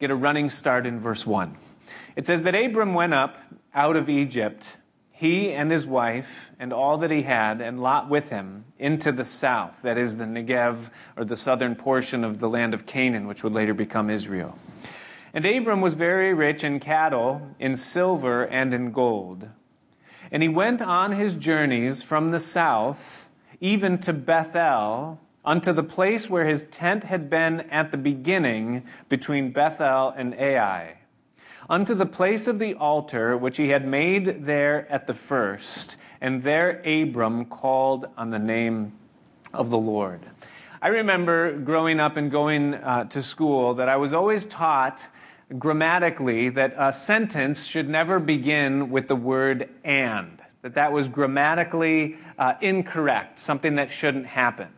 get a running start in verse 1. It says that Abram went up out of Egypt, he and his wife, and all that he had, and Lot with him, into the south, that is, the Negev, or the southern portion of the land of Canaan, which would later become Israel. And Abram was very rich in cattle, in silver, and in gold. And he went on his journeys from the south, even to Bethel, unto the place where his tent had been at the beginning, between Bethel and Ai, unto the place of the altar which he had made there at the first. And there Abram called on the name of the Lord. I remember growing up and going uh, to school that I was always taught grammatically that a sentence should never begin with the word and, that that was grammatically uh, incorrect, something that shouldn't happen.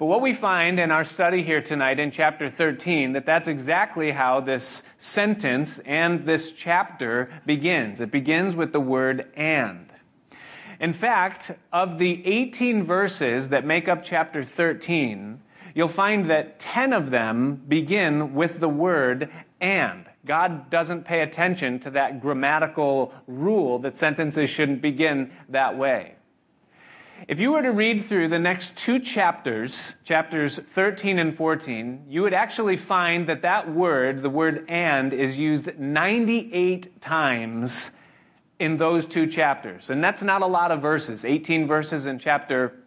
But what we find in our study here tonight in chapter 13, that that's exactly how this sentence and this chapter begins. It begins with the word and. In fact, of the 18 verses that make up chapter 13, you'll find that 10 of them begin with the word and. God doesn't pay attention to that grammatical rule that sentences shouldn't begin that way. If you were to read through the next two chapters, chapters 13 and 14, you would actually find that that word, the word and, is used 98 times in those two chapters. And that's not a lot of verses, 18 verses in chapter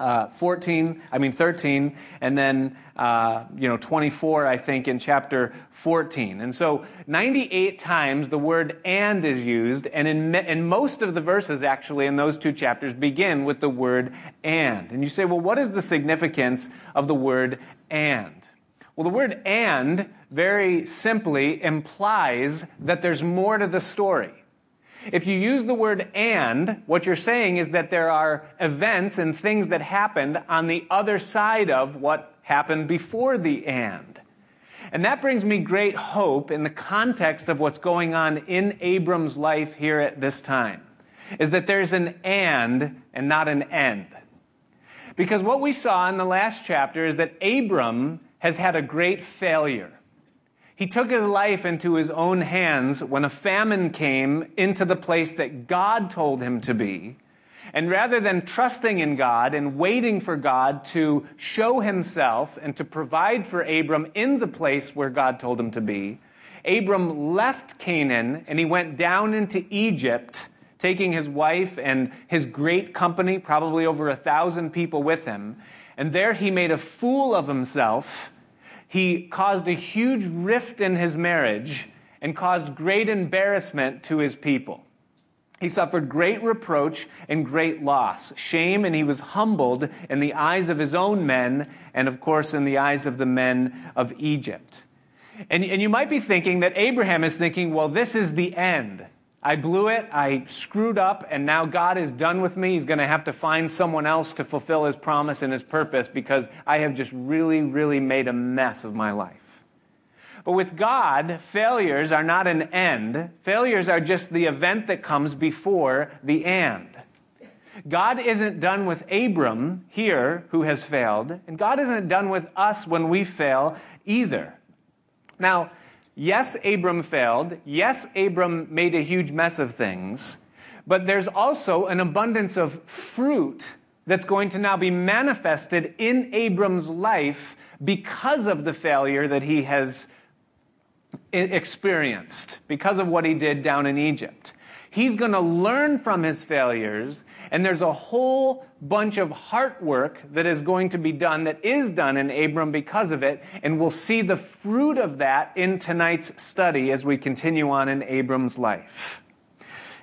uh, 14, I mean 13, and then uh, you know 24, I think, in chapter 14. And so 98 times the word "and" is used, and in, in most of the verses, actually, in those two chapters, begin with the word "and." And you say, well, what is the significance of the word "and"? Well, the word "and" very simply implies that there's more to the story. If you use the word and, what you're saying is that there are events and things that happened on the other side of what happened before the and. And that brings me great hope in the context of what's going on in Abram's life here at this time, is that there's an and and not an end. Because what we saw in the last chapter is that Abram has had a great failure. He took his life into his own hands when a famine came into the place that God told him to be. And rather than trusting in God and waiting for God to show himself and to provide for Abram in the place where God told him to be, Abram left Canaan and he went down into Egypt, taking his wife and his great company, probably over a thousand people with him. And there he made a fool of himself he caused a huge rift in his marriage and caused great embarrassment to his people. He suffered great reproach and great loss, shame, and he was humbled in the eyes of his own men and, of course, in the eyes of the men of Egypt. And, and you might be thinking that Abraham is thinking, well, this is the end. I blew it, I screwed up, and now God is done with me. He's going to have to find someone else to fulfill his promise and his purpose because I have just really, really made a mess of my life. But with God, failures are not an end, failures are just the event that comes before the and. God isn't done with Abram here, who has failed, and God isn't done with us when we fail either. Now, Yes, Abram failed. Yes, Abram made a huge mess of things. But there's also an abundance of fruit that's going to now be manifested in Abram's life because of the failure that he has experienced, because of what he did down in Egypt. He's going to learn from his failures, and there's a whole bunch of heart work that is going to be done, that is done in Abram because of it, and we'll see the fruit of that in tonight's study as we continue on in Abram's life.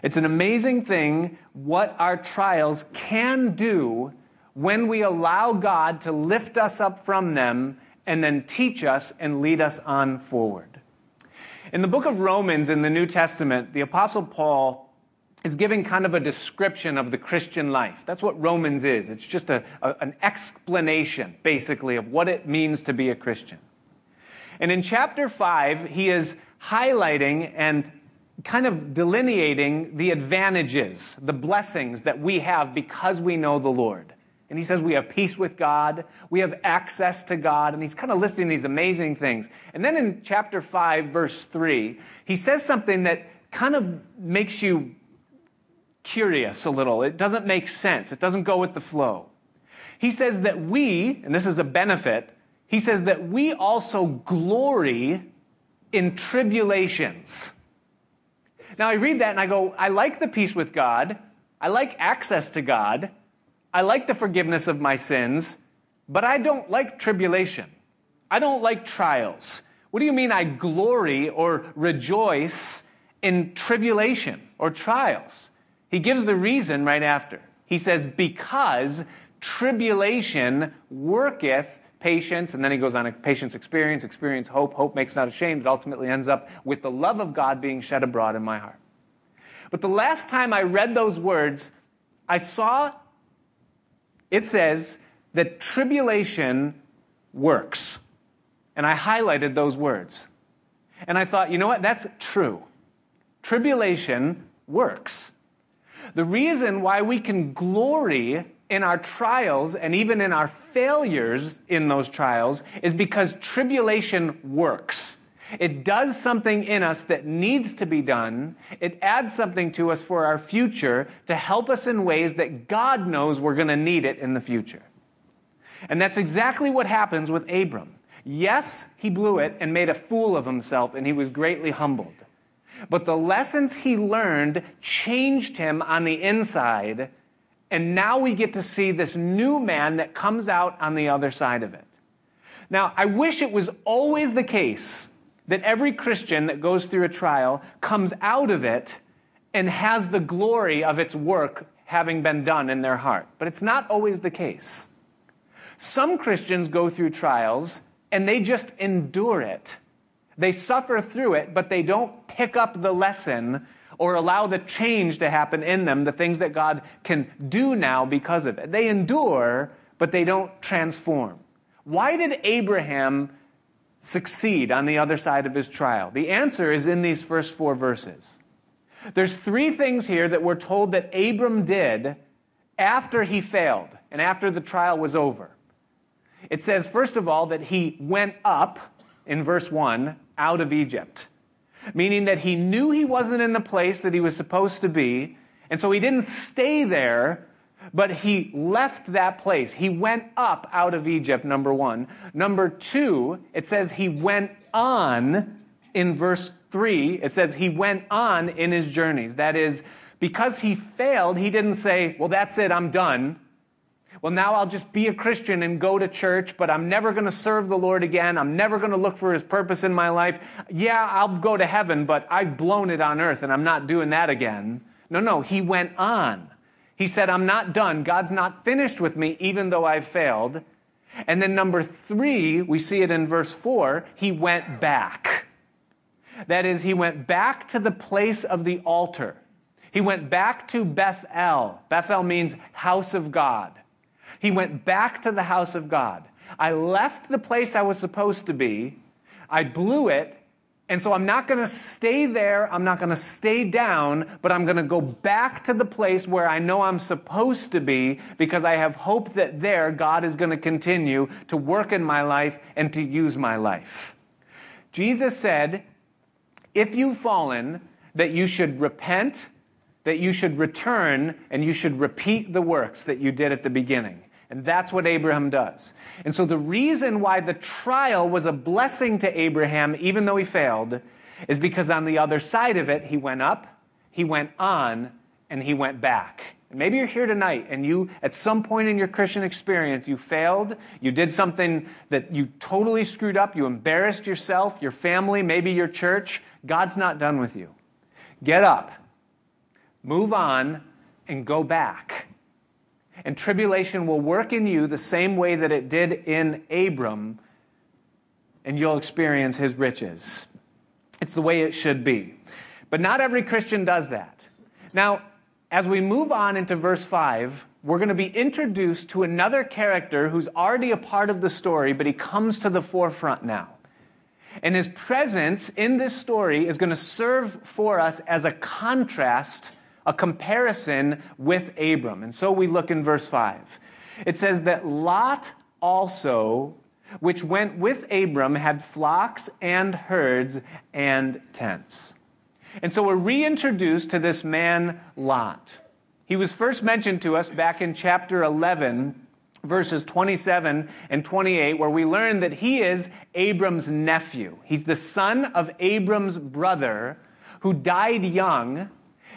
It's an amazing thing what our trials can do when we allow God to lift us up from them and then teach us and lead us on forward. In the book of Romans in the New Testament, the Apostle Paul is giving kind of a description of the Christian life. That's what Romans is. It's just a, a, an explanation, basically, of what it means to be a Christian. And in chapter 5, he is highlighting and kind of delineating the advantages, the blessings that we have because we know the Lord. And he says we have peace with God, we have access to God, and he's kind of listing these amazing things. And then in chapter 5, verse 3, he says something that kind of makes you curious a little. It doesn't make sense, it doesn't go with the flow. He says that we, and this is a benefit, he says that we also glory in tribulations. Now I read that and I go, I like the peace with God. I like access to God. I like the forgiveness of my sins, but I don't like tribulation. I don't like trials. What do you mean I glory or rejoice in tribulation or trials? He gives the reason right after. He says, Because tribulation worketh patience, and then he goes on patience experience, experience hope, hope makes not ashamed. It ultimately ends up with the love of God being shed abroad in my heart. But the last time I read those words, I saw it says that tribulation works. And I highlighted those words. And I thought, you know what? That's true. Tribulation works. The reason why we can glory in our trials and even in our failures in those trials is because tribulation works. It does something in us that needs to be done. It adds something to us for our future to help us in ways that God knows we're going to need it in the future. And that's exactly what happens with Abram. Yes, he blew it and made a fool of himself, and he was greatly humbled. But the lessons he learned changed him on the inside and now we get to see this new man that comes out on the other side of it. Now, I wish it was always the case that every Christian that goes through a trial comes out of it and has the glory of its work having been done in their heart. But it's not always the case. Some Christians go through trials and they just endure it. They suffer through it, but they don't pick up the lesson or allow the change to happen in them, the things that God can do now because of it. They endure, but they don't transform. Why did Abraham succeed on the other side of his trial? The answer is in these first four verses. There's three things here that we're told that Abram did after he failed and after the trial was over. It says, first of all, that he went up in verse 1 out of Egypt meaning that he knew he wasn't in the place that he was supposed to be, and so he didn't stay there, but he left that place. He went up out of Egypt, number one. Number two, it says he went on in verse three. It says he went on in his journeys. That is, because he failed, he didn't say, Well, that's it, I'm done well, now I'll just be a Christian and go to church, but I'm never going to serve the Lord again. I'm never going to look for his purpose in my life. Yeah, I'll go to heaven, but I've blown it on earth and I'm not doing that again. No, no, he went on. He said, I'm not done. God's not finished with me, even though I've failed. And then number three, we see it in verse four, he went back. That is, he went back to the place of the altar. He went back to Bethel. Bethel means house of God. He went back to the house of God. I left the place I was supposed to be. I blew it. And so I'm not going to stay there. I'm not going to stay down, but I'm going to go back to the place where I know I'm supposed to be because I have hope that there God is going to continue to work in my life and to use my life. Jesus said, if you've fallen, that you should repent, that you should return, and you should repeat the works that you did at the beginning. And that's what Abraham does. And so the reason why the trial was a blessing to Abraham, even though he failed, is because on the other side of it, he went up, he went on, and he went back. Maybe you're here tonight and you, at some point in your Christian experience, you failed, you did something that you totally screwed up, you embarrassed yourself, your family, maybe your church. God's not done with you. Get up, move on, and go back and tribulation will work in you the same way that it did in Abram, and you'll experience his riches. It's the way it should be. But not every Christian does that. Now, as we move on into verse 5, we're going to be introduced to another character who's already a part of the story, but he comes to the forefront now. And his presence in this story is going to serve for us as a contrast a comparison with Abram. And so we look in verse 5. It says that Lot also, which went with Abram, had flocks and herds and tents. And so we're reintroduced to this man, Lot. He was first mentioned to us back in chapter 11, verses 27 and 28, where we learn that he is Abram's nephew. He's the son of Abram's brother who died young.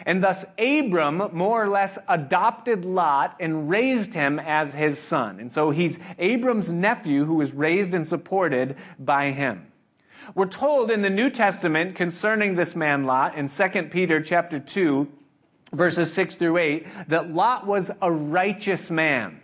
And thus, Abram more or less adopted Lot and raised him as his son. And so he's Abram's nephew who was raised and supported by him. We're told in the New Testament concerning this man Lot in 2 Peter chapter 2 verses 6 through 8 that Lot was a righteous man.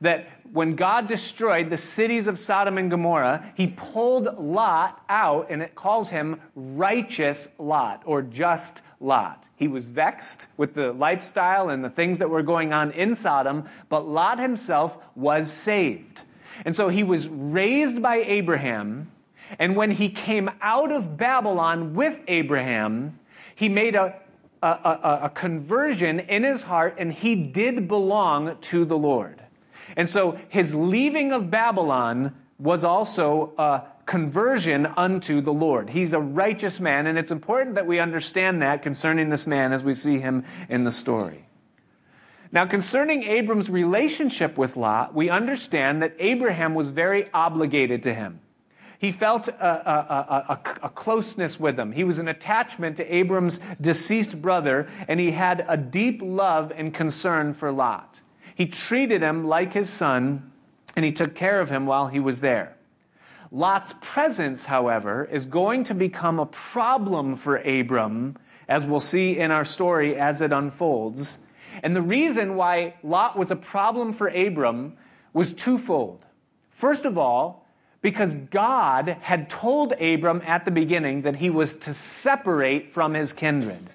That when God destroyed the cities of Sodom and Gomorrah, he pulled Lot out and it calls him righteous Lot or just Lot. He was vexed with the lifestyle and the things that were going on in Sodom, but Lot himself was saved. And so he was raised by Abraham and when he came out of Babylon with Abraham, he made a, a, a, a, conversion in his heart and he did belong to the Lord. And so his leaving of Babylon was also a conversion unto the Lord. He's a righteous man, and it's important that we understand that concerning this man as we see him in the story. Now, concerning Abram's relationship with Lot, we understand that Abraham was very obligated to him. He felt a, a, a, a, closeness with him. He was an attachment to Abram's deceased brother, and he had a deep love and concern for Lot. He treated him like his son, and he took care of him while he was there. Lot's presence, however, is going to become a problem for Abram, as we'll see in our story as it unfolds. And the reason why Lot was a problem for Abram was twofold. First of all, because God had told Abram at the beginning that he was to separate from his kindred,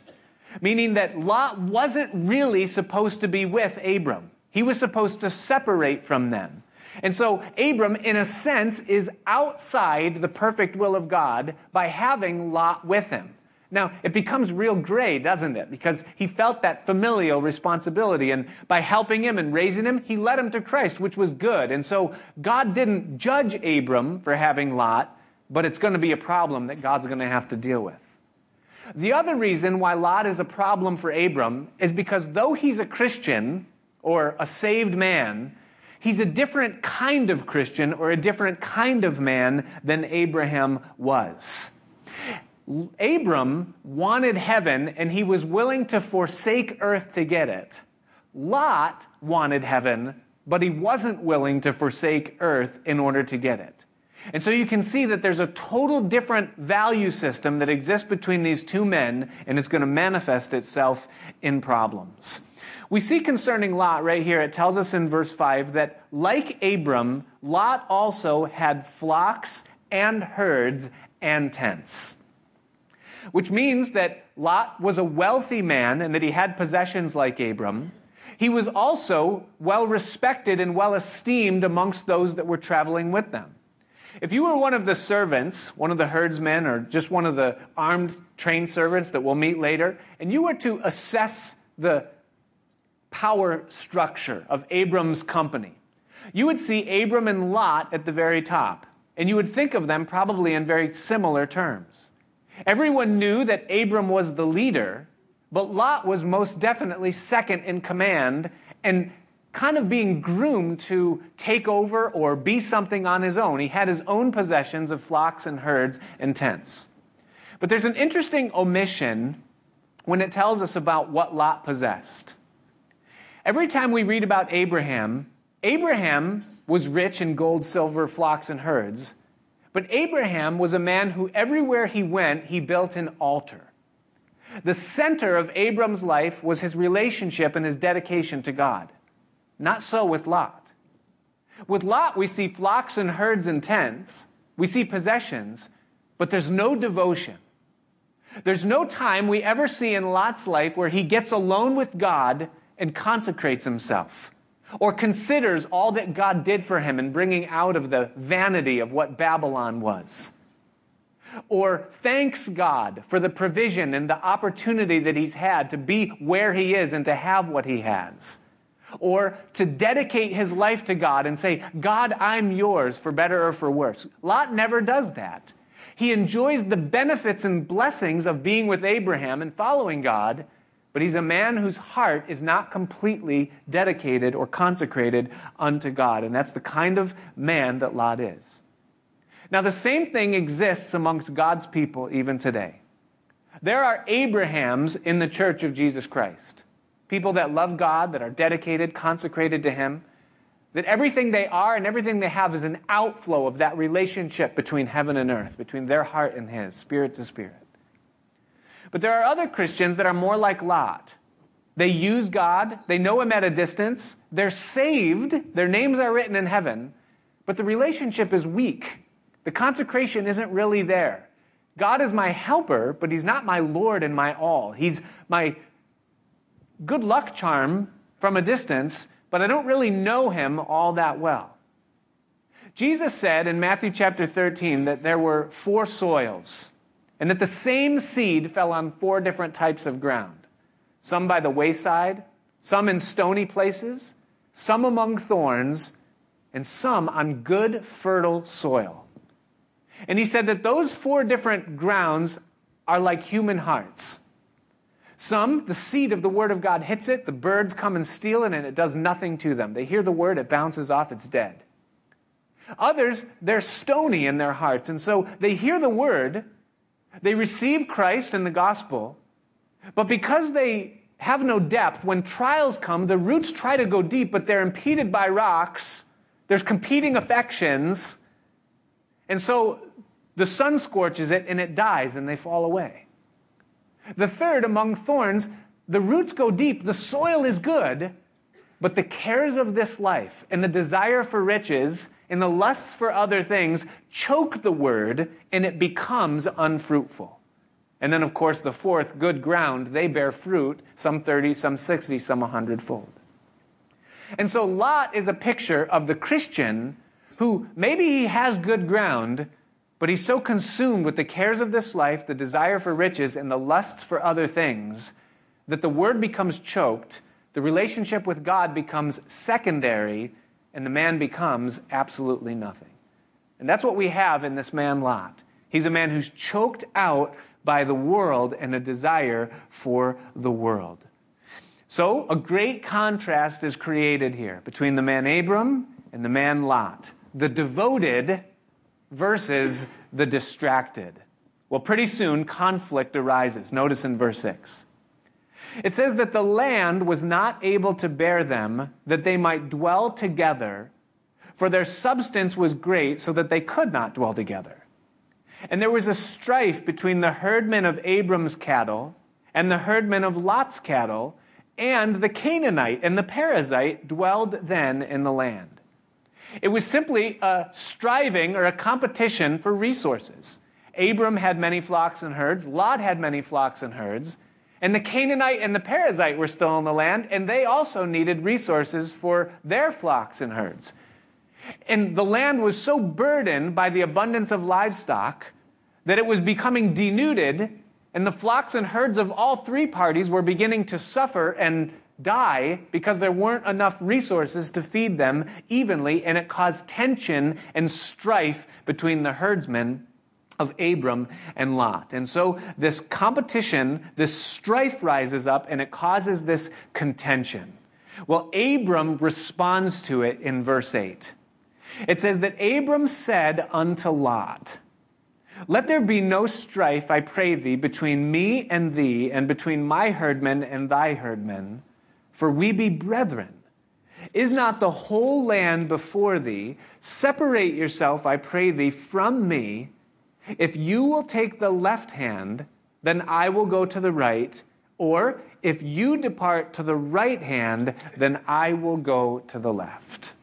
meaning that Lot wasn't really supposed to be with Abram. He was supposed to separate from them. And so Abram, in a sense, is outside the perfect will of God by having Lot with him. Now, it becomes real gray, doesn't it? Because he felt that familial responsibility. And by helping him and raising him, he led him to Christ, which was good. And so God didn't judge Abram for having Lot, but it's going to be a problem that God's going to have to deal with. The other reason why Lot is a problem for Abram is because though he's a Christian or a saved man, he's a different kind of Christian or a different kind of man than Abraham was. Abram wanted heaven and he was willing to forsake earth to get it. Lot wanted heaven, but he wasn't willing to forsake earth in order to get it. And so you can see that there's a total different value system that exists between these two men, and it's going to manifest itself in problems. We see concerning Lot right here, it tells us in verse 5 that like Abram, Lot also had flocks and herds and tents which means that Lot was a wealthy man and that he had possessions like Abram. He was also well respected and well esteemed amongst those that were traveling with them. If you were one of the servants, one of the herdsmen, or just one of the armed trained servants that we'll meet later, and you were to assess the power structure of Abram's company, you would see Abram and Lot at the very top, and you would think of them probably in very similar terms. Everyone knew that Abram was the leader, but Lot was most definitely second in command and kind of being groomed to take over or be something on his own. He had his own possessions of flocks and herds and tents. But there's an interesting omission when it tells us about what Lot possessed. Every time we read about Abraham, Abraham was rich in gold, silver, flocks, and herds. But Abraham was a man who everywhere he went, he built an altar. The center of Abram's life was his relationship and his dedication to God. Not so with Lot. With Lot, we see flocks and herds and tents, we see possessions, but there's no devotion. There's no time we ever see in Lot's life where he gets alone with God and consecrates himself or considers all that God did for him in bringing out of the vanity of what Babylon was, or thanks God for the provision and the opportunity that he's had to be where he is and to have what he has, or to dedicate his life to God and say, God, I'm yours for better or for worse. Lot never does that. He enjoys the benefits and blessings of being with Abraham and following God, but he's a man whose heart is not completely dedicated or consecrated unto God. And that's the kind of man that Lot is. Now, the same thing exists amongst God's people even today. There are Abrahams in the church of Jesus Christ people that love God, that are dedicated, consecrated to Him, that everything they are and everything they have is an outflow of that relationship between heaven and earth, between their heart and His, spirit to spirit. But there are other Christians that are more like Lot. They use God, they know Him at a distance, they're saved, their names are written in heaven, but the relationship is weak. The consecration isn't really there. God is my helper, but He's not my Lord and my all. He's my good luck charm from a distance, but I don't really know him all that well. Jesus said in Matthew chapter 13 that there were four soils, and that the same seed fell on four different types of ground some by the wayside, some in stony places, some among thorns, and some on good, fertile soil. And he said that those four different grounds are like human hearts. Some, the seed of the word of God hits it, the birds come and steal it, and it does nothing to them. They hear the word, it bounces off, it's dead. Others, they're stony in their hearts, and so they hear the word, they receive Christ and the gospel, but because they have no depth, when trials come, the roots try to go deep, but they're impeded by rocks, there's competing affections, and so the sun scorches it and it dies and they fall away. The third, among thorns, the roots go deep, the soil is good, but the cares of this life and the desire for riches and the lusts for other things choke the word and it becomes unfruitful. And then, of course, the fourth, good ground, they bear fruit, some 30, some 60, some 100 fold. And so Lot is a picture of the Christian who maybe he has good ground, but he's so consumed with the cares of this life, the desire for riches, and the lusts for other things that the word becomes choked, the relationship with God becomes secondary, and the man becomes absolutely nothing. And that's what we have in this man Lot. He's a man who's choked out by the world and a desire for the world. So, a great contrast is created here between the man Abram and the man Lot. The devoted versus the distracted. Well, pretty soon conflict arises. Notice in verse 6. It says that the land was not able to bear them, that they might dwell together, for their substance was great, so that they could not dwell together. And there was a strife between the herdmen of Abram's cattle and the herdmen of Lot's cattle, and the Canaanite and the Perizzite dwelled then in the land. It was simply a striving or a competition for resources. Abram had many flocks and herds, Lot had many flocks and herds, and the Canaanite and the Perizzite were still in the land, and they also needed resources for their flocks and herds. And the land was so burdened by the abundance of livestock that it was becoming denuded, and the flocks and herds of all three parties were beginning to suffer and die because there weren't enough resources to feed them evenly, and it caused tension and strife between the herdsmen of Abram and Lot. And so this competition, this strife rises up, and it causes this contention. Well, Abram responds to it in verse 8. It says that Abram said unto Lot, Let there be no strife, I pray thee, between me and thee, and between my herdmen and thy herdmen for we be brethren. Is not the whole land before thee? Separate yourself, I pray thee, from me. If you will take the left hand, then I will go to the right. Or if you depart to the right hand, then I will go to the left.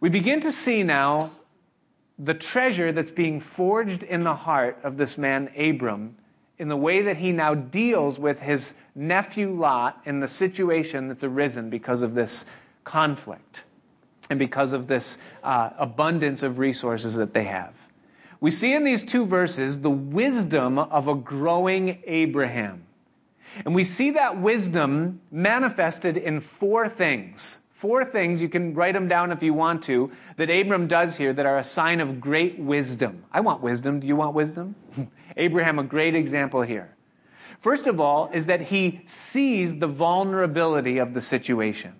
We begin to see now the treasure that's being forged in the heart of this man, Abram, in the way that he now deals with his nephew Lot in the situation that's arisen because of this conflict and because of this uh, abundance of resources that they have. We see in these two verses the wisdom of a growing Abraham. And we see that wisdom manifested in four things. Four things, you can write them down if you want to, that Abram does here that are a sign of great wisdom. I want wisdom. Do you want wisdom? Abraham, a great example here. First of all, is that he sees the vulnerability of the situation.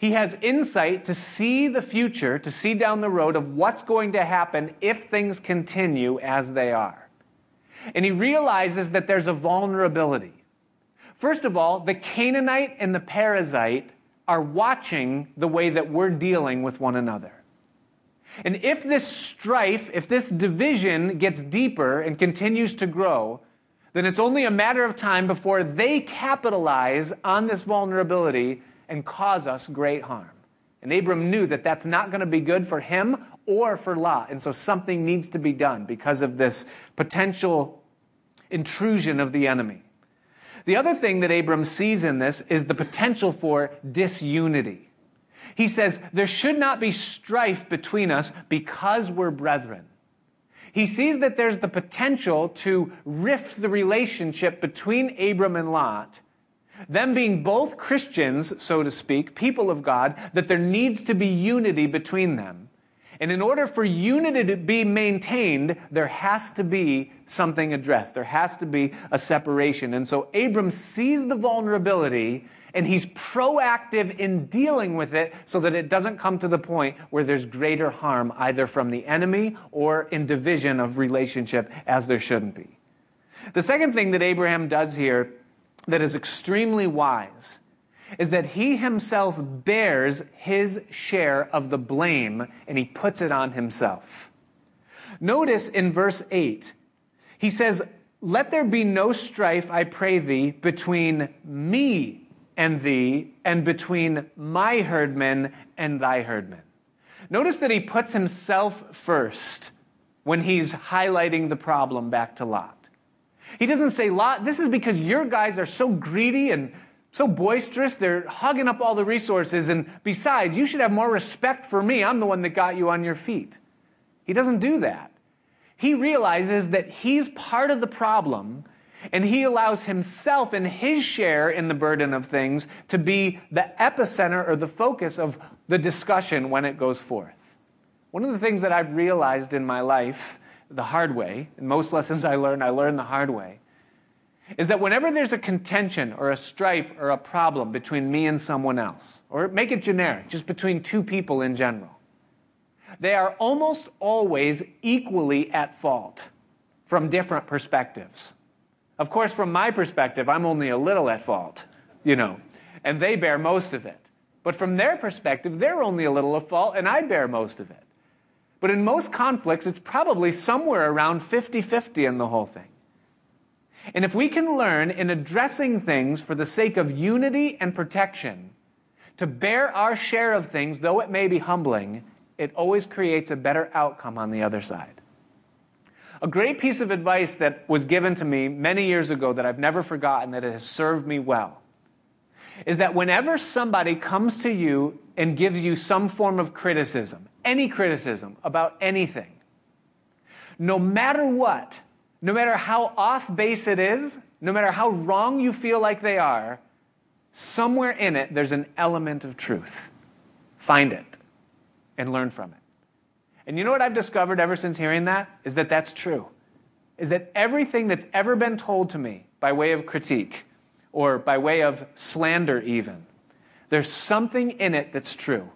He has insight to see the future, to see down the road of what's going to happen if things continue as they are. And he realizes that there's a vulnerability. First of all, the Canaanite and the Perizzite are watching the way that we're dealing with one another. And if this strife, if this division gets deeper and continues to grow, then it's only a matter of time before they capitalize on this vulnerability and cause us great harm. And Abram knew that that's not going to be good for him or for Lot. And so something needs to be done because of this potential intrusion of the enemy. The other thing that Abram sees in this is the potential for disunity. He says, There should not be strife between us because we're brethren. He sees that there's the potential to rift the relationship between Abram and Lot, them being both Christians, so to speak, people of God, that there needs to be unity between them. And in order for unity to be maintained, there has to be something addressed. There has to be a separation. And so Abram sees the vulnerability and he's proactive in dealing with it so that it doesn't come to the point where there's greater harm either from the enemy or in division of relationship as there shouldn't be. The second thing that Abraham does here that is extremely wise is that he himself bears his share of the blame and he puts it on himself. Notice in verse 8, he says, Let there be no strife, I pray thee, between me and thee, and between my herdmen and thy herdmen. Notice that he puts himself first when he's highlighting the problem back to Lot. He doesn't say, Lot, this is because your guys are so greedy and so boisterous, they're hugging up all the resources, and besides, you should have more respect for me. I'm the one that got you on your feet. He doesn't do that. He realizes that he's part of the problem, and he allows himself and his share in the burden of things to be the epicenter or the focus of the discussion when it goes forth. One of the things that I've realized in my life the hard way, and most lessons I learn, I learn the hard way, is that whenever there's a contention or a strife or a problem between me and someone else, or make it generic, just between two people in general, they are almost always equally at fault from different perspectives. Of course, from my perspective, I'm only a little at fault, you know, and they bear most of it. But from their perspective, they're only a little at fault, and I bear most of it. But in most conflicts, it's probably somewhere around 50 50 in the whole thing. And if we can learn in addressing things for the sake of unity and protection to bear our share of things, though it may be humbling, it always creates a better outcome on the other side. A great piece of advice that was given to me many years ago that I've never forgotten, that it has served me well, is that whenever somebody comes to you and gives you some form of criticism, any criticism about anything, no matter what, no matter how off base it is, no matter how wrong you feel like they are, somewhere in it there's an element of truth. Find it and learn from it. And you know what I've discovered ever since hearing that? Is that that's true. Is that everything that's ever been told to me by way of critique or by way of slander, even, there's something in it that's true.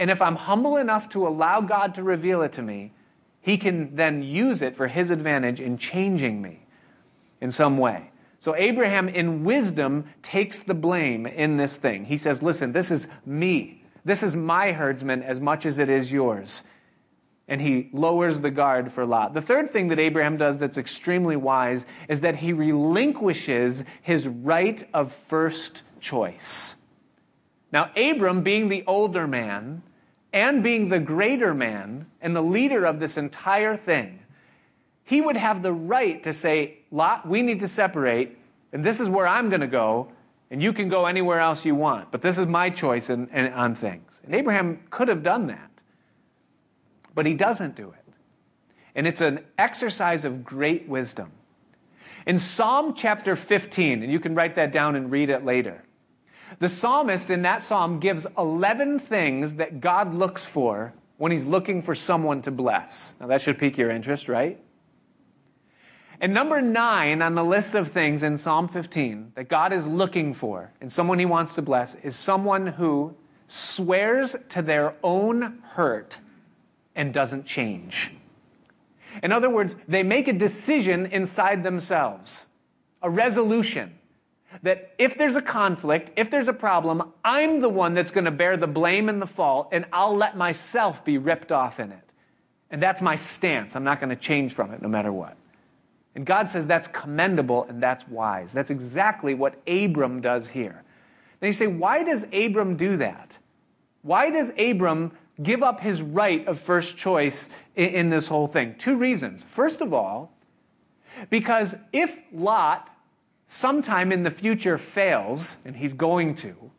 And if I'm humble enough to allow God to reveal it to me, He can then use it for His advantage in changing me in some way. So Abraham, in wisdom, takes the blame in this thing. He says, Listen, this is me. This is my herdsman as much as it is yours. And he lowers the guard for Lot. The third thing that Abraham does that's extremely wise is that he relinquishes his right of first choice. Now, Abram, being the older man, and being the greater man and the leader of this entire thing, he would have the right to say, Lot, we need to separate, and this is where I'm going to go, and you can go anywhere else you want. But this is my choice in, in, on things. And Abraham could have done that, but he doesn't do it. And it's an exercise of great wisdom. In Psalm chapter 15, and you can write that down and read it later, the psalmist in that psalm gives 11 things that God looks for when he's looking for someone to bless. Now, that should pique your interest, right? And number nine on the list of things in Psalm 15 that God is looking for and someone he wants to bless is someone who swears to their own hurt and doesn't change. In other words, they make a decision inside themselves, a resolution that if there's a conflict, if there's a problem, I'm the one that's going to bear the blame and the fault, and I'll let myself be ripped off in it. And that's my stance. I'm not going to change from it no matter what. And God says that's commendable and that's wise. That's exactly what Abram does here. Now you say, why does Abram do that? Why does Abram give up his right of first choice in, this whole thing? Two reasons. First of all, because if Lot sometime in the future fails, and he's going to,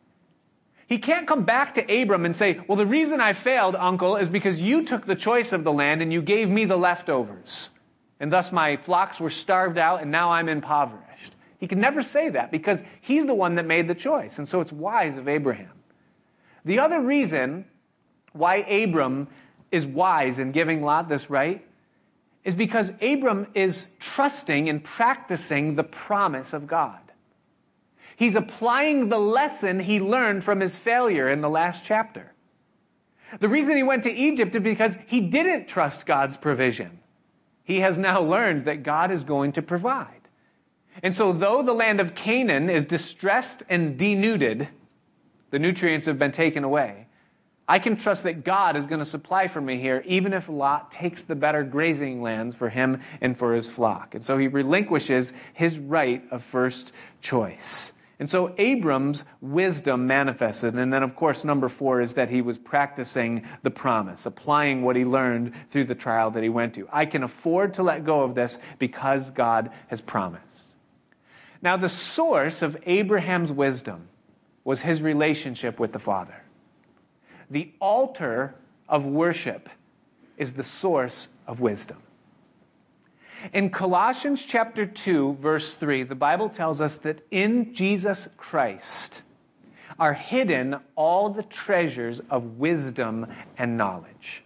he can't come back to Abram and say, Well, the reason I failed, uncle, is because you took the choice of the land and you gave me the leftovers. And thus my flocks were starved out and now I'm impoverished. He can never say that because he's the one that made the choice. And so it's wise of Abraham. The other reason why Abram is wise in giving Lot this right is because Abram is trusting and practicing the promise of God. He's applying the lesson he learned from his failure in the last chapter. The reason he went to Egypt is because he didn't trust God's provision. He has now learned that God is going to provide. And so, though the land of Canaan is distressed and denuded, the nutrients have been taken away. I can trust that God is going to supply for me here, even if Lot takes the better grazing lands for him and for his flock. And so he relinquishes his right of first choice. And so Abram's wisdom manifested. And then, of course, number four is that he was practicing the promise, applying what he learned through the trial that he went to. I can afford to let go of this because God has promised. Now, the source of Abraham's wisdom was his relationship with the Father the altar of worship is the source of wisdom. In Colossians chapter 2, verse 3, the Bible tells us that in Jesus Christ are hidden all the treasures of wisdom and knowledge.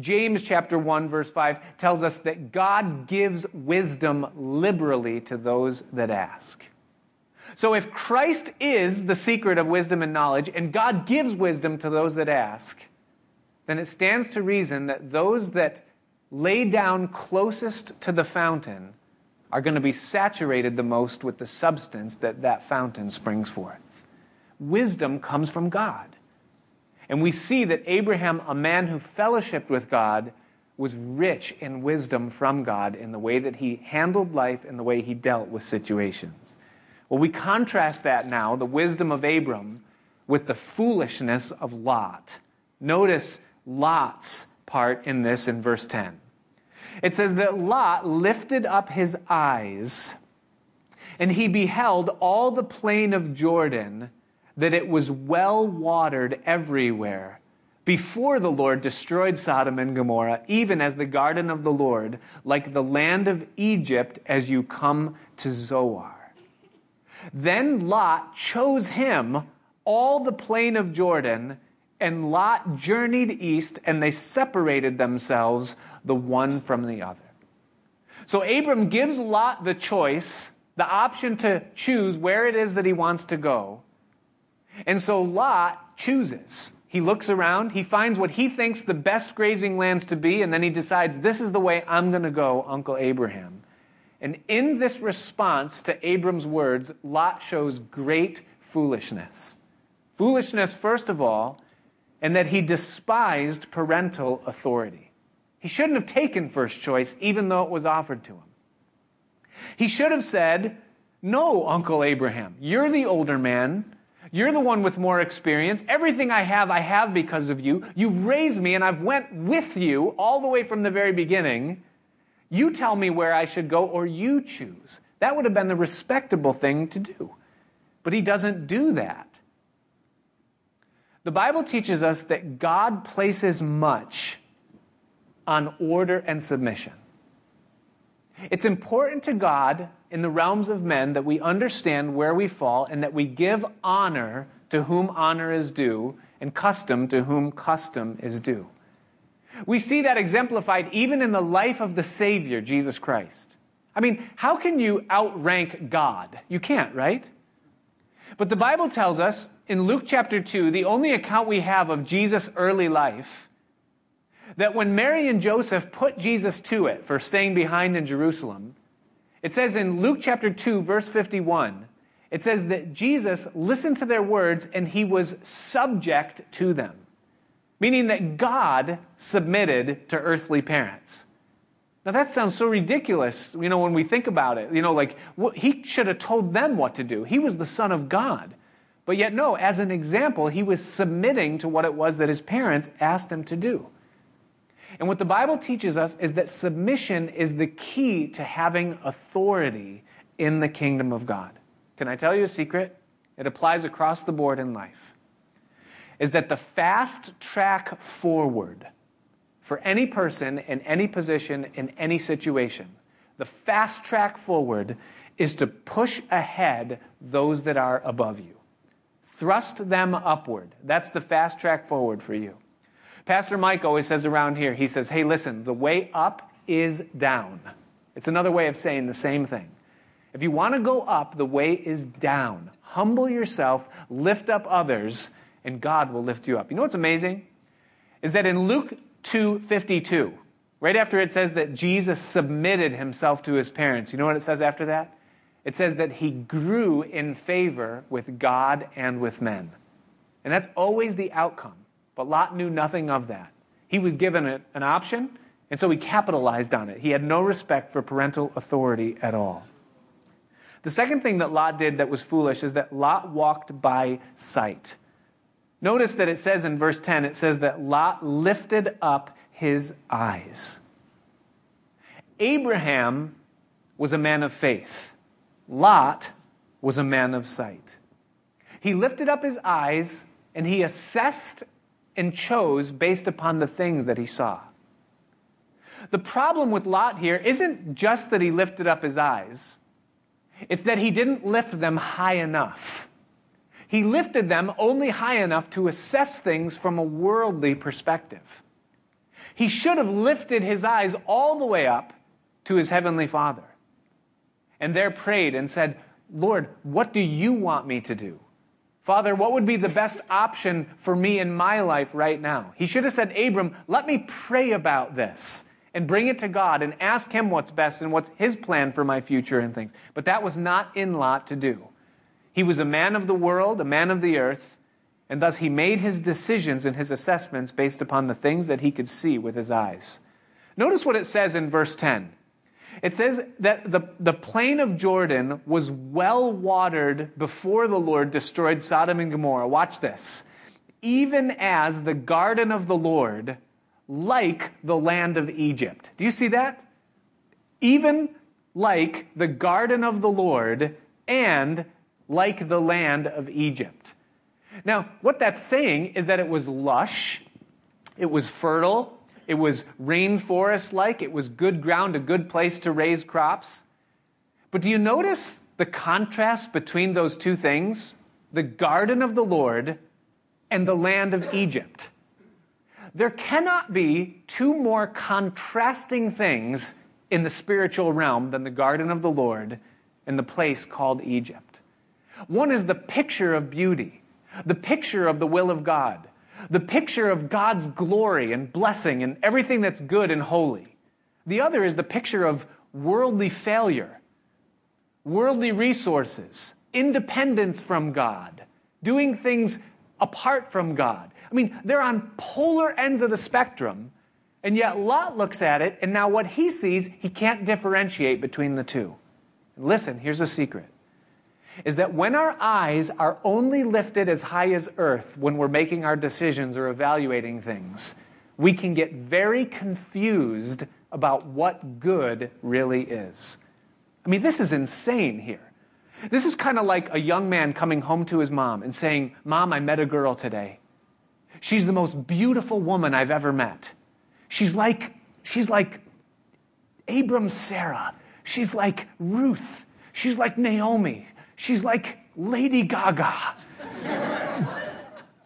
James chapter 1 verse 5 tells us that God gives wisdom liberally to those that ask. So if Christ is the secret of wisdom and knowledge, and God gives wisdom to those that ask, then it stands to reason that those that lay down closest to the fountain are going to be saturated the most with the substance that that fountain springs forth. Wisdom comes from God. And we see that Abraham, a man who fellowshiped with God, was rich in wisdom from God in the way that he handled life and the way he dealt with situations. Well, we contrast that now, the wisdom of Abram, with the foolishness of Lot. Notice Lot's part in this in verse 10. It says that Lot lifted up his eyes and he beheld all the plain of Jordan, that it was well watered everywhere. Before the Lord destroyed Sodom and Gomorrah, even as the garden of the Lord, like the land of Egypt as you come to Zoar. Then Lot chose him all the plain of Jordan, and Lot journeyed east, and they separated themselves the one from the other. So Abram gives Lot the choice, the option to choose where it is that he wants to go. And so Lot chooses. He looks around, he finds what he thinks the best grazing lands to be, and then he decides, this is the way I'm going to go, Uncle Abraham. And in this response to Abram's words, Lot shows great foolishness. Foolishness, first of all, and that he despised parental authority. He shouldn't have taken first choice, even though it was offered to him. He should have said, No, Uncle Abraham, you're the older man. You're the one with more experience. Everything I have, I have because of you. You've raised me, and I've went with you all the way from the very beginning. You tell me where I should go, or you choose. That would have been the respectable thing to do. But he doesn't do that. The Bible teaches us that God places much on order and submission. It's important to God in the realms of men that we understand where we fall and that we give honor to whom honor is due and custom to whom custom is due. We see that exemplified even in the life of the Savior, Jesus Christ. I mean, how can you outrank God? You can't, right? But the Bible tells us in Luke chapter 2, the only account we have of Jesus' early life, that when Mary and Joseph put Jesus to it for staying behind in Jerusalem, it says in Luke chapter 2, verse 51, it says that Jesus listened to their words and he was subject to them, meaning that God submitted to earthly parents. Now that sounds so ridiculous, you know, when we think about it. You know, like he should have told them what to do. He was the Son of God. But yet, no, as an example, he was submitting to what it was that his parents asked him to do. And what the Bible teaches us is that submission is the key to having authority in the kingdom of God. Can I tell you a secret? It applies across the board in life. Is that the fast track forward for any person in any position in any situation, the fast track forward is to push ahead those that are above you. Thrust them upward. That's the fast track forward for you. Pastor Mike always says around here, he says, hey, listen, the way up is down. It's another way of saying the same thing. If you want to go up, the way is down. Humble yourself, lift up others, and God will lift you up. You know what's amazing? Is that in Luke 2:52, right after it says that Jesus submitted himself to his parents, you know what it says after that? It says that he grew in favor with God and with men. And that's always the outcome. But Lot knew nothing of that. He was given an option, and so he capitalized on it. He had no respect for parental authority at all. The second thing that Lot did that was foolish is that Lot walked by sight. Notice that it says in verse 10, it says that Lot lifted up his eyes. Abraham was a man of faith. Lot was a man of sight. He lifted up his eyes and he assessed and chose based upon the things that he saw. The problem with Lot here isn't just that he lifted up his eyes, it's that he didn't lift them high enough. He lifted them only high enough to assess things from a worldly perspective. He should have lifted his eyes all the way up to his heavenly Father and there prayed and said, Lord, what do you want me to do? Father, what would be the best option for me in my life right now? He should have said, Abram, let me pray about this and bring it to God and ask Him what's best and what's His plan for my future and things. But that was not in Lot to do. He was a man of the world, a man of the earth, and thus he made his decisions and his assessments based upon the things that he could see with his eyes. Notice what it says in verse 10. It says that the, the plain of Jordan was well watered before the Lord destroyed Sodom and Gomorrah. Watch this. Even as the garden of the Lord, like the land of Egypt. Do you see that? Even like the garden of the Lord and like the land of Egypt. Now, what that's saying is that it was lush, it was fertile, it was rainforest like, it was good ground, a good place to raise crops. But do you notice the contrast between those two things? The garden of the Lord and the land of Egypt. There cannot be two more contrasting things in the spiritual realm than the garden of the Lord and the place called Egypt. One is the picture of beauty, the picture of the will of God the picture of God's glory and blessing and everything that's good and holy. The other is the picture of worldly failure, worldly resources, independence from God, doing things apart from God. I mean, they're on polar ends of the spectrum, and yet Lot looks at it, and now what he sees, he can't differentiate between the two. listen, here's a secret is that when our eyes are only lifted as high as earth when we're making our decisions or evaluating things, we can get very confused about what good really is. I mean, this is insane here. This is kind of like a young man coming home to his mom and saying, Mom, I met a girl today. She's the most beautiful woman I've ever met. She's like, she's like Abram's Sarah. She's like Ruth. She's like Naomi. She's like Lady Gaga.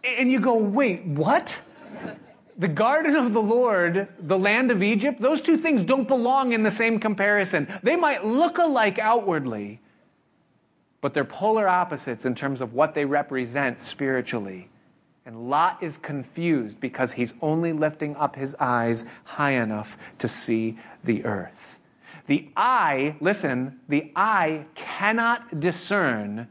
and you go, wait, what? The garden of the Lord, the land of Egypt, those two things don't belong in the same comparison. They might look alike outwardly, but they're polar opposites in terms of what they represent spiritually. And Lot is confused because he's only lifting up his eyes high enough to see the earth. The eye, listen, the eye cannot discern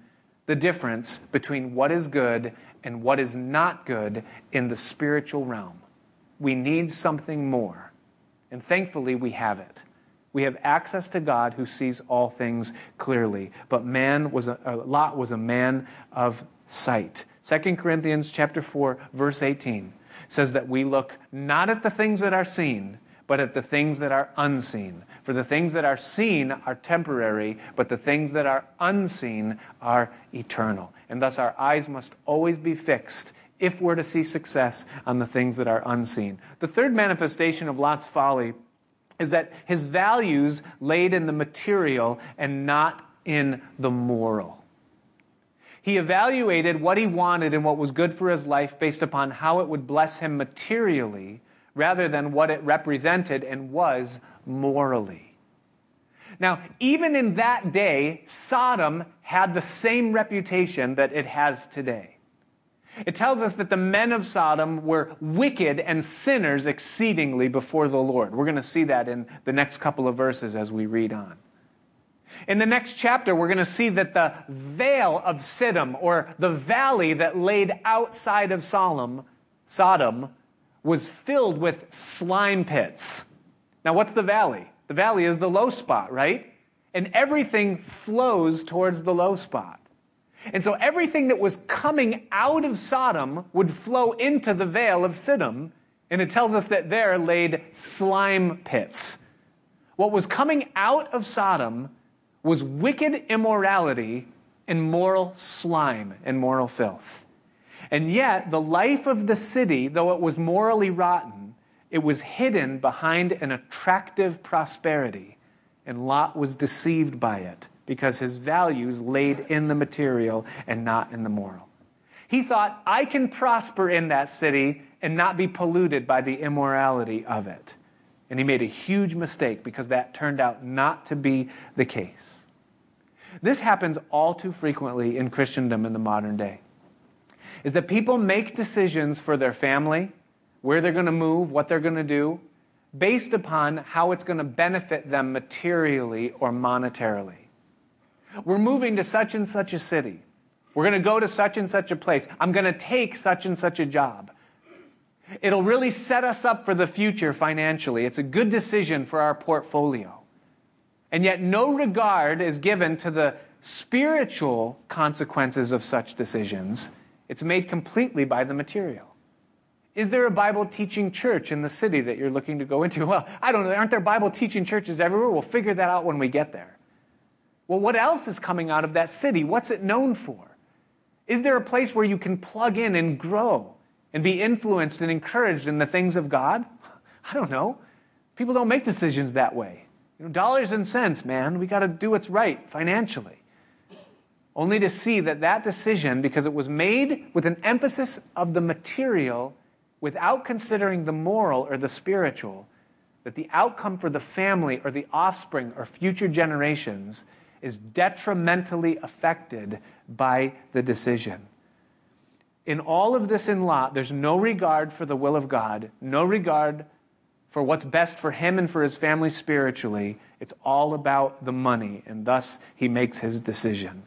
the difference between what is good and what is not good in the spiritual realm. We need something more. And thankfully, we have it. We have access to God who sees all things clearly. But man was a, Lot was a man of sight. 2 Corinthians chapter 4 verse 18 says that we look not at the things that are seen, but at the things that are unseen. For the things that are seen are temporary, but the things that are unseen are eternal. And thus our eyes must always be fixed if we're to see success on the things that are unseen. The third manifestation of Lot's folly is that his values laid in the material and not in the moral. He evaluated what he wanted and what was good for his life based upon how it would bless him materially rather than what it represented and was morally. Now, even in that day, Sodom had the same reputation that it has today. It tells us that the men of Sodom were wicked and sinners exceedingly before the Lord. We're going to see that in the next couple of verses as we read on. In the next chapter, we're going to see that the vale of Siddim, or the valley that laid outside of Sodom, Sodom, was filled with slime pits. Now, what's the valley? The valley is the low spot, right? And everything flows towards the low spot. And so everything that was coming out of Sodom would flow into the vale of Siddim. And it tells us that there laid slime pits. What was coming out of Sodom was wicked immorality and moral slime and moral filth. And yet, the life of the city, though it was morally rotten, it was hidden behind an attractive prosperity. And Lot was deceived by it because his values laid in the material and not in the moral. He thought, I can prosper in that city and not be polluted by the immorality of it. And he made a huge mistake because that turned out not to be the case. This happens all too frequently in Christendom in the modern day. Is that people make decisions for their family, where they're going to move, what they're going to do, based upon how it's going to benefit them materially or monetarily. We're moving to such and such a city. We're going to go to such and such a place. I'm going to take such and such a job. It'll really set us up for the future financially. It's a good decision for our portfolio. And yet, no regard is given to the spiritual consequences of such decisions. It's made completely by the material. Is there a Bible teaching church in the city that you're looking to go into? Well, I don't know. Aren't there Bible teaching churches everywhere? We'll figure that out when we get there. Well, what else is coming out of that city? What's it known for? Is there a place where you can plug in and grow and be influenced and encouraged in the things of God? I don't know. People don't make decisions that way. You know, dollars and cents, man. We got to do what's right financially. Only to see that that decision, because it was made with an emphasis of the material without considering the moral or the spiritual, that the outcome for the family or the offspring or future generations is detrimentally affected by the decision. In all of this in Lot, there's no regard for the will of God, no regard for what's best for him and for his family spiritually. It's all about the money, and thus he makes his decision.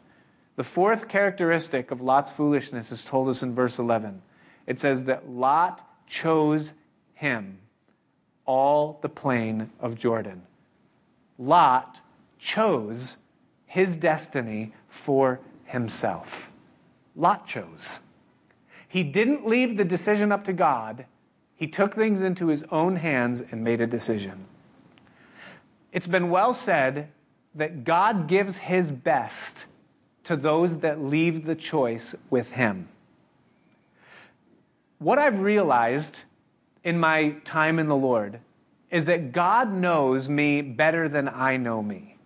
The fourth characteristic of Lot's foolishness is told us in verse 11. It says that Lot chose him all the plain of Jordan. Lot chose his destiny for himself. Lot chose. He didn't leave the decision up to God, he took things into his own hands and made a decision. It's been well said that God gives his best to those that leave the choice with him. What I've realized in my time in the Lord is that God knows me better than I know me.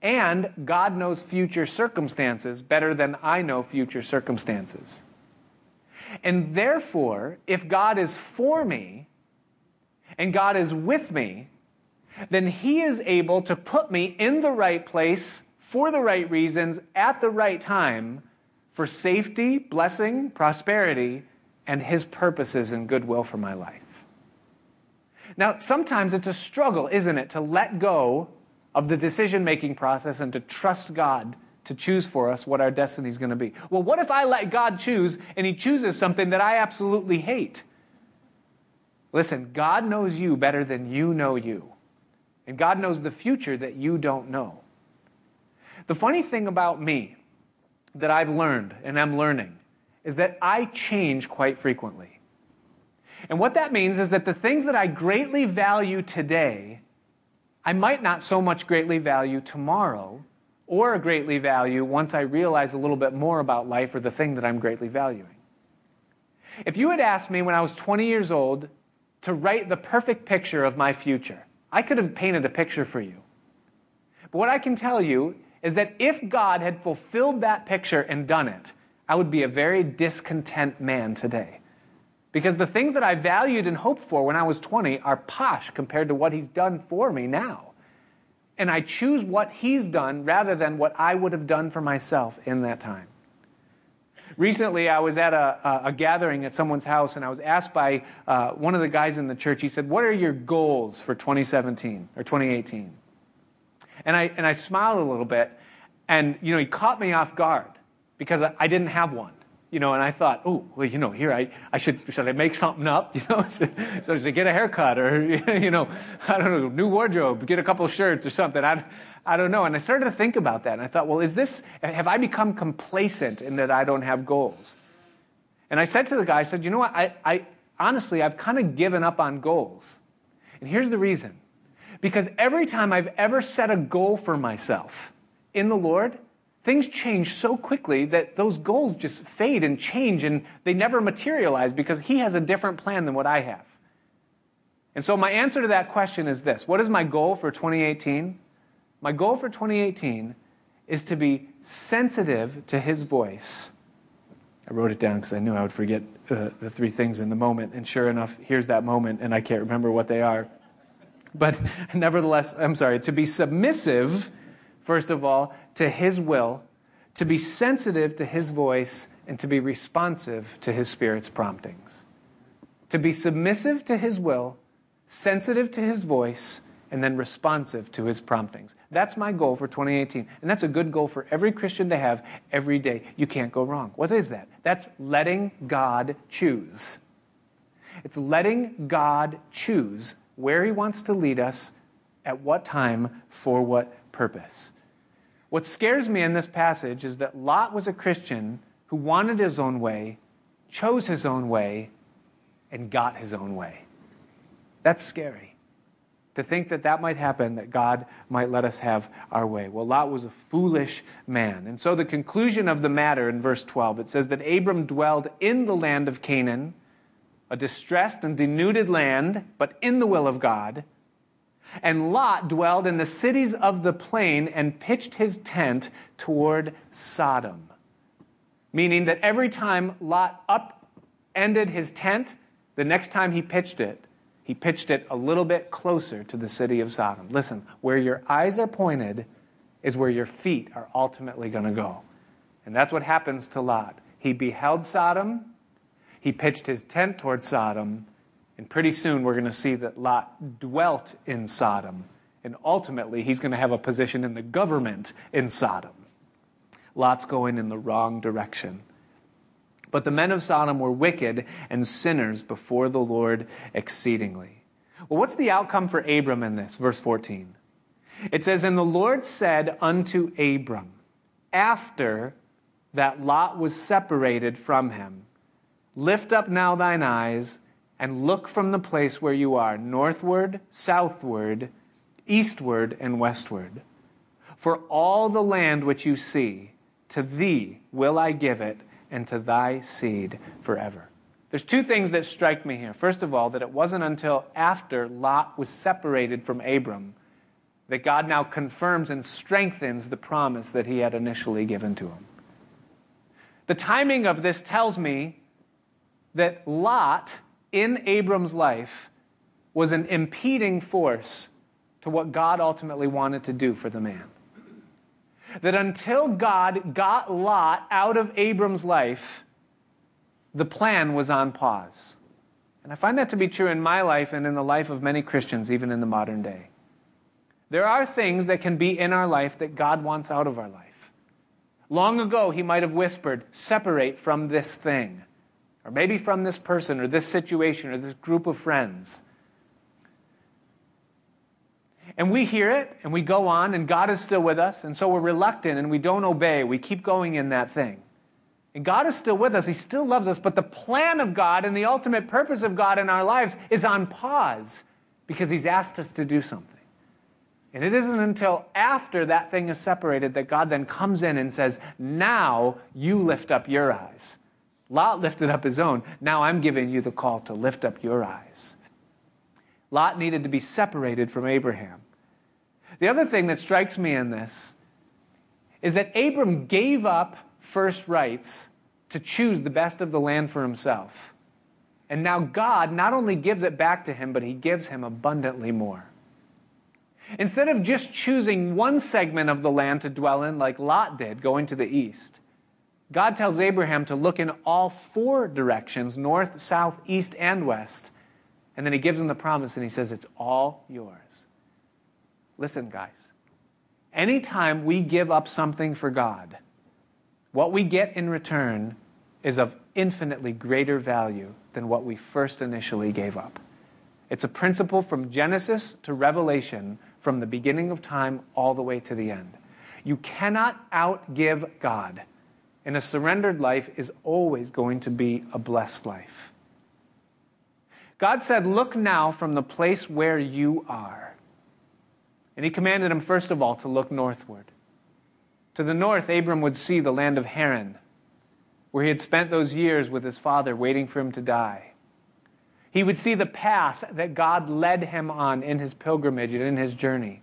And God knows future circumstances better than I know future circumstances. And therefore, if God is for me and God is with me, then He is able to put me in the right place for the right reasons at the right time for safety, blessing, prosperity, and His purposes and goodwill for my life. Now, sometimes it's a struggle, isn't it, to let go of the decision making process and to trust God to choose for us what our destiny is going to be. Well, what if I let God choose and He chooses something that I absolutely hate? Listen, God knows you better than you know you. And God knows the future that you don't know. The funny thing about me that I've learned and I'm learning is that I change quite frequently. And what that means is that the things that I greatly value today, I might not so much greatly value tomorrow or greatly value once I realize a little bit more about life or the thing that I'm greatly valuing. If you had asked me when I was 20 years old to write the perfect picture of my future, I could have painted a picture for you. But what I can tell you is that if God had fulfilled that picture and done it, I would be a very discontent man today. Because the things that I valued and hoped for when I was 20 are posh compared to what He's done for me now. And I choose what He's done rather than what I would have done for myself in that time. Recently, I was at a, a, gathering at someone's house, and I was asked by uh, one of the guys in the church, he said, What are your goals for 2017 or 2018? And I, and I smiled a little bit, and you know, he caught me off guard because I, I didn't have one. You know, and I thought, oh, well, you know, here I, I should should I make something up? You know, should, so should I get a haircut or you know, I don't know, new wardrobe, get a couple shirts or something. I, I don't know. And I started to think about that, and I thought, well, is this have I become complacent in that I don't have goals? And I said to the guy, I said, you know what? I, I honestly, I've kind of given up on goals, and here's the reason: because every time I've ever set a goal for myself in the Lord, things change so quickly that those goals just fade and change and they never materialize because He has a different plan than what I have. And so, my answer to that question is this What is my goal for 2018? My goal for 2018 is to be sensitive to His voice. I wrote it down because I knew I would forget uh, the three things in the moment. And sure enough, here's that moment, and I can't remember what they are. But nevertheless, I'm sorry, to be submissive, first of all, to His will, to be sensitive to His voice, and to be responsive to His Spirit's promptings. To be submissive to His will, sensitive to His voice, and then responsive to His promptings. That's my goal for 2018. And that's a good goal for every Christian to have every day. You can't go wrong. What is that? That's letting God choose. It's letting God choose where He wants to lead us, at what time, for what purpose. What scares me in this passage is that Lot was a Christian who wanted his own way, chose his own way, and got his own way. That's scary. To think that that might happen, that God might let us have our way. Well, Lot was a foolish man. And so the conclusion of the matter in verse 12, it says that Abram dwelled in the land of Canaan a distressed and denuded land, but in the will of God. And Lot dwelled in the cities of the plain and pitched his tent toward Sodom. Meaning that every time Lot upended his tent, the next time he pitched it, he pitched it a little bit closer to the city of Sodom. Listen, where your eyes are pointed is where your feet are ultimately going to go. And that's what happens to Lot. He beheld Sodom, he pitched his tent toward Sodom, and pretty soon we're going to see that Lot dwelt in Sodom. And ultimately, he's going to have a position in the government in Sodom. Lot's going in the wrong direction. But the men of Sodom were wicked and sinners before the Lord exceedingly. Well, what's the outcome for Abram in this? Verse 14. It says, And the Lord said unto Abram, after that Lot was separated from him, Lift up now thine eyes and look from the place where you are, northward, southward, eastward, and westward. For all the land which you see, to thee will I give it, and to thy seed forever. There's two things that strike me here. First of all, that it wasn't until after Lot was separated from Abram that God now confirms and strengthens the promise that he had initially given to him. The timing of this tells me that Lot in Abram's life was an impeding force to what God ultimately wanted to do for the man. That until God got Lot out of Abram's life, the plan was on pause. And I find that to be true in my life and in the life of many Christians, even in the modern day. There are things that can be in our life that God wants out of our life. Long ago, He might have whispered, separate from this thing, or maybe from this person, or this situation, or this group of friends. And we hear it and we go on, and God is still with us, and so we're reluctant and we don't obey. We keep going in that thing. And God is still with us, He still loves us, but the plan of God and the ultimate purpose of God in our lives is on pause because He's asked us to do something. And it isn't until after that thing is separated that God then comes in and says, Now you lift up your eyes. Lot lifted up his own. Now I'm giving you the call to lift up your eyes. Lot needed to be separated from Abraham. The other thing that strikes me in this is that Abram gave up first rights to choose the best of the land for himself. And now God not only gives it back to him, but he gives him abundantly more. Instead of just choosing one segment of the land to dwell in, like Lot did, going to the east, God tells Abraham to look in all four directions north, south, east, and west and then he gives him the promise and he says, It's all yours. Listen, guys. Anytime we give up something for God, what we get in return is of infinitely greater value than what we first initially gave up. It's a principle from Genesis to Revelation, from the beginning of time all the way to the end. You cannot outgive God, and a surrendered life is always going to be a blessed life. God said, Look now from the place where you are. And he commanded him, first of all, to look northward. To the north, Abram would see the land of Haran, where he had spent those years with his father, waiting for him to die. He would see the path that God led him on in his pilgrimage and in his journey.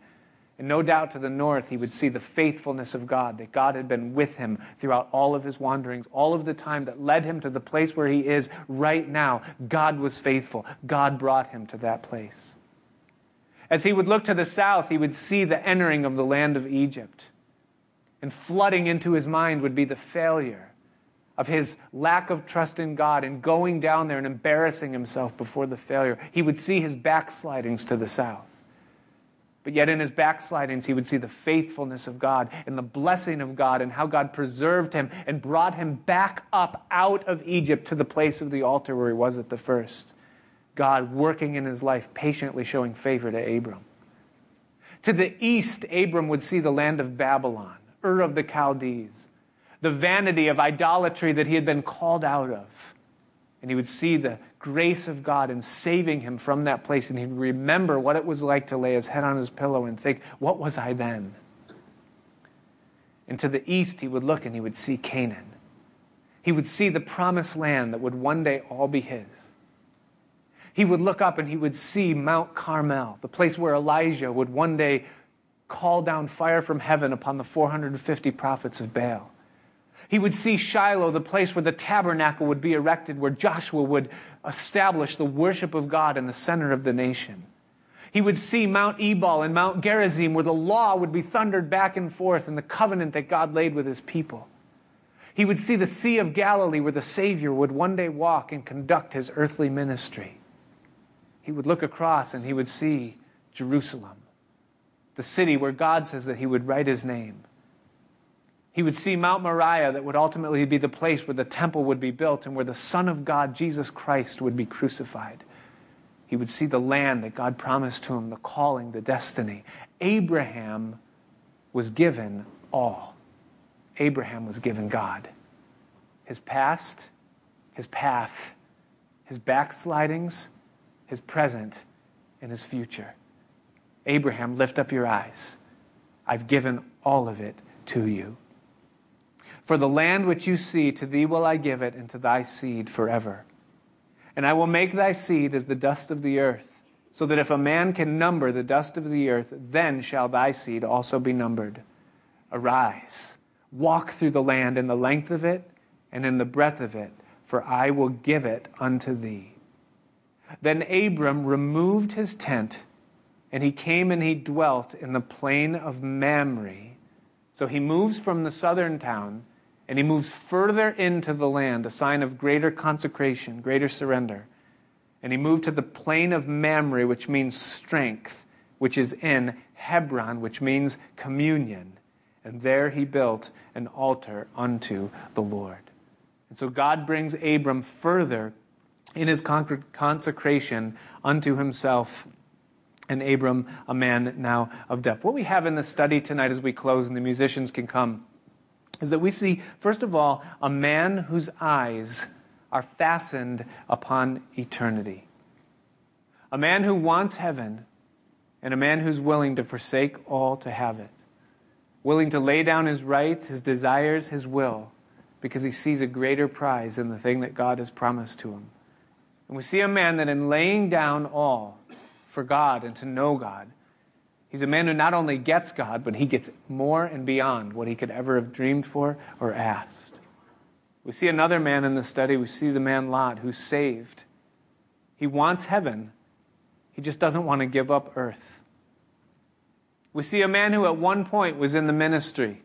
And no doubt to the north, he would see the faithfulness of God, that God had been with him throughout all of his wanderings, all of the time that led him to the place where he is right now. God was faithful. God brought him to that place. As he would look to the south, he would see the entering of the land of Egypt. And flooding into his mind would be the failure of his lack of trust in God and going down there and embarrassing himself before the failure. He would see his backslidings to the south. But yet, in his backslidings, he would see the faithfulness of God and the blessing of God and how God preserved him and brought him back up out of Egypt to the place of the altar where he was at the first. God working in his life, patiently showing favor to Abram. To the east, Abram would see the land of Babylon, Ur of the Chaldees, the vanity of idolatry that he had been called out of. And he would see the grace of God in saving him from that place. And he'd remember what it was like to lay his head on his pillow and think, What was I then? And to the east, he would look and he would see Canaan. He would see the promised land that would one day all be his. He would look up and he would see Mount Carmel, the place where Elijah would one day call down fire from heaven upon the 450 prophets of Baal. He would see Shiloh, the place where the tabernacle would be erected, where Joshua would establish the worship of God in the center of the nation. He would see Mount Ebal and Mount Gerizim, where the law would be thundered back and forth in the covenant that God laid with his people. He would see the Sea of Galilee, where the Savior would one day walk and conduct his earthly ministry. He would look across and he would see Jerusalem, the city where God says that he would write his name. He would see Mount Moriah, that would ultimately be the place where the temple would be built and where the Son of God, Jesus Christ, would be crucified. He would see the land that God promised to him, the calling, the destiny. Abraham was given all. Abraham was given God. His past, his path, his backslidings, his present, and his future. Abraham, lift up your eyes. I've given all of it to you. For the land which you see, to thee will I give it, and to thy seed forever. And I will make thy seed as the dust of the earth, so that if a man can number the dust of the earth, then shall thy seed also be numbered. Arise, walk through the land in the length of it and in the breadth of it, for I will give it unto thee. Then Abram removed his tent, and he came and he dwelt in the plain of Mamre. So he moves from the southern town and he moves further into the land, a sign of greater consecration, greater surrender. And he moved to the plain of Mamre, which means strength, which is in Hebron, which means communion. And there he built an altar unto the Lord. And so God brings Abram further in his consecration unto himself. And Abram, a man now of depth. What we have in the study tonight as we close, and the musicians can come, is that we see, first of all, a man whose eyes are fastened upon eternity. A man who wants heaven, and a man who's willing to forsake all to have it. Willing to lay down his rights, his desires, his will, because he sees a greater prize in the thing that God has promised to him. And we see a man that in laying down all for God and to know God, he's a man who not only gets God, but he gets more and beyond what he could ever have dreamed for or asked. We see another man in the study. We see the man Lot who's saved. He wants heaven, he just doesn't want to give up earth. We see a man who at one point was in the ministry.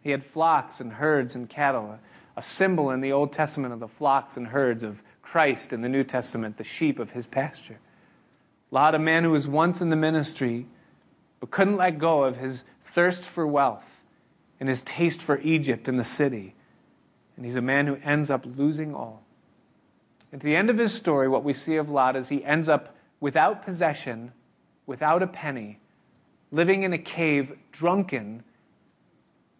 He had flocks and herds and cattle, a symbol in the Old Testament of the flocks and herds of Christ in the New Testament, the sheep of his pasture. Lot, a man who was once in the ministry, but couldn't let go of his thirst for wealth and his taste for Egypt and the city. And he's a man who ends up losing all. At the end of his story, what we see of Lot is he ends up without possession, without a penny, living in a cave, drunken,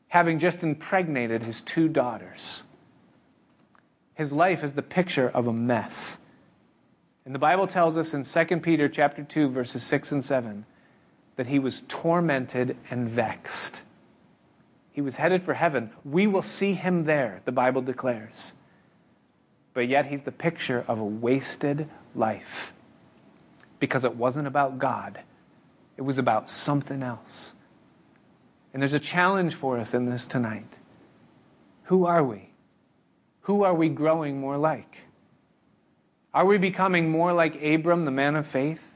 having just impregnated his two daughters. His life is the picture of a mess. And the Bible tells us in 2 Peter chapter 2 verses 6 and 7 that he was tormented and vexed. He was headed for heaven. We will see him there, the Bible declares. But yet he's the picture of a wasted life because it wasn't about God, it was about something else. And there's a challenge for us in this tonight. Who are we? Who are we growing more like? Are we becoming more like Abram, the man of faith?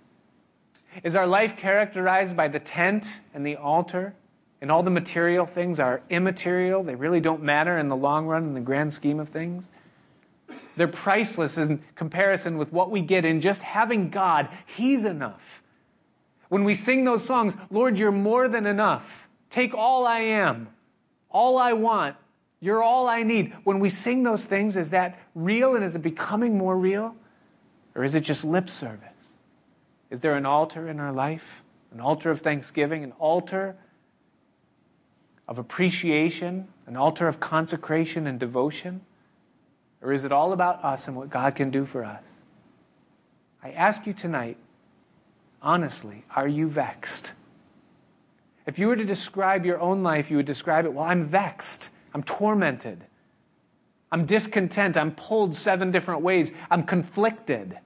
Is our life characterized by the tent and the altar? And all the material things are immaterial. They really don't matter in the long run, in the grand scheme of things. They're priceless in comparison with what we get in just having God. He's enough. When we sing those songs, Lord, you're more than enough. Take all I am, all I want. You're all I need. When we sing those things, is that real and is it becoming more real? Or is it just lip service? Is there an altar in our life? An altar of thanksgiving? An altar of appreciation, an altar of consecration and devotion? Or is it all about us and what God can do for us? I ask you tonight, honestly, are you vexed? If you were to describe your own life, you would describe it, well, I'm vexed. I'm tormented. I'm discontent. I'm pulled seven different ways. I'm conflicted.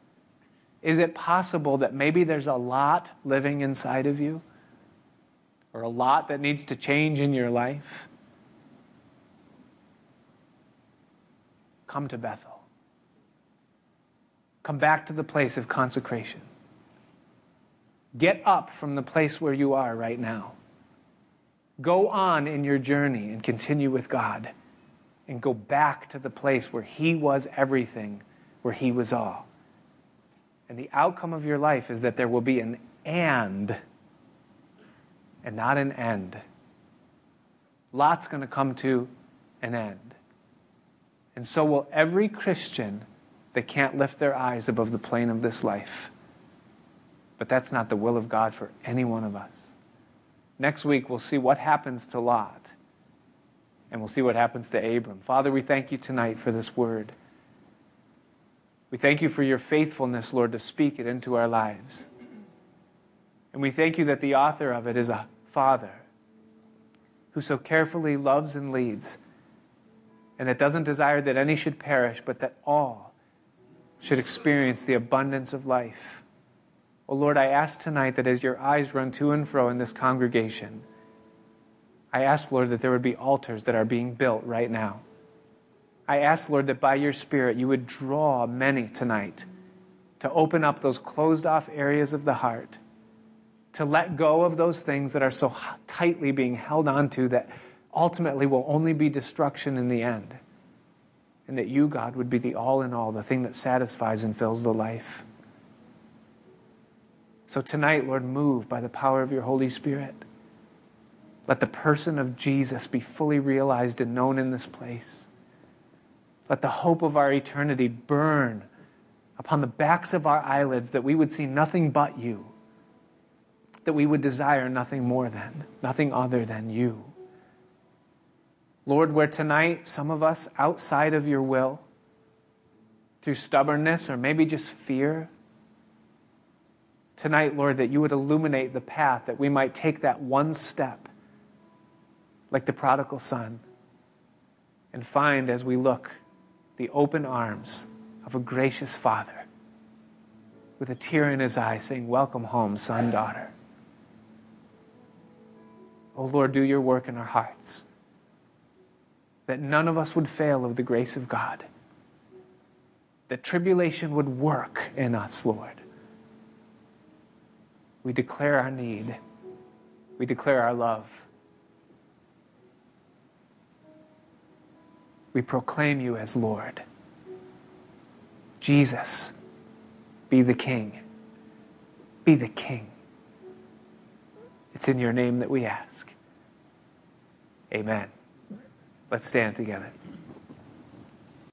Is it possible that maybe there's a lot living inside of you? or a lot that needs to change in your life, come to Bethel. Come back to the place of consecration. Get up from the place where you are right now. Go on in your journey and continue with God. And go back to the place where He was everything, where He was all. And the outcome of your life is that there will be an and and not an end. Lot's going to come to an end. And so will every Christian that can't lift their eyes above the plane of this life. But that's not the will of God for any one of us. Next week, we'll see what happens to Lot. And we'll see what happens to Abram. Father, we thank you tonight for this word. We thank you for your faithfulness, Lord, to speak it into our lives. And we thank you that the author of it is a Father who so carefully loves and leads, and that doesn't desire that any should perish, but that all should experience the abundance of life. Oh Lord, I ask tonight that as your eyes run to and fro in this congregation, I ask, Lord, that there would be altars that are being built right now. I ask, Lord, that by your Spirit you would draw many tonight to open up those closed off areas of the heart, to let go of those things that are so tightly being held onto that ultimately will only be destruction in the end. And that you, God, would be the all in all, the thing that satisfies and fills the life. So tonight, Lord, move by the power of your Holy Spirit. Let the person of Jesus be fully realized and known in this place. Let the hope of our eternity burn upon the backs of our eyelids that we would see nothing but you, that we would desire nothing more than, nothing other than you. Lord, where tonight some of us outside of your will, through stubbornness or maybe just fear, tonight, Lord, that you would illuminate the path that we might take that one step, like the prodigal son, and find as we look the open arms of a gracious father with a tear in his eye saying, Welcome home, son, daughter. Oh Lord, do your work in our hearts. That none of us would fail of the grace of God. That tribulation would work in us, Lord. We declare our need. We declare our love. We proclaim you as Lord. Jesus, be the King. Be the King. It's in your name that we ask. Amen. Let's stand together.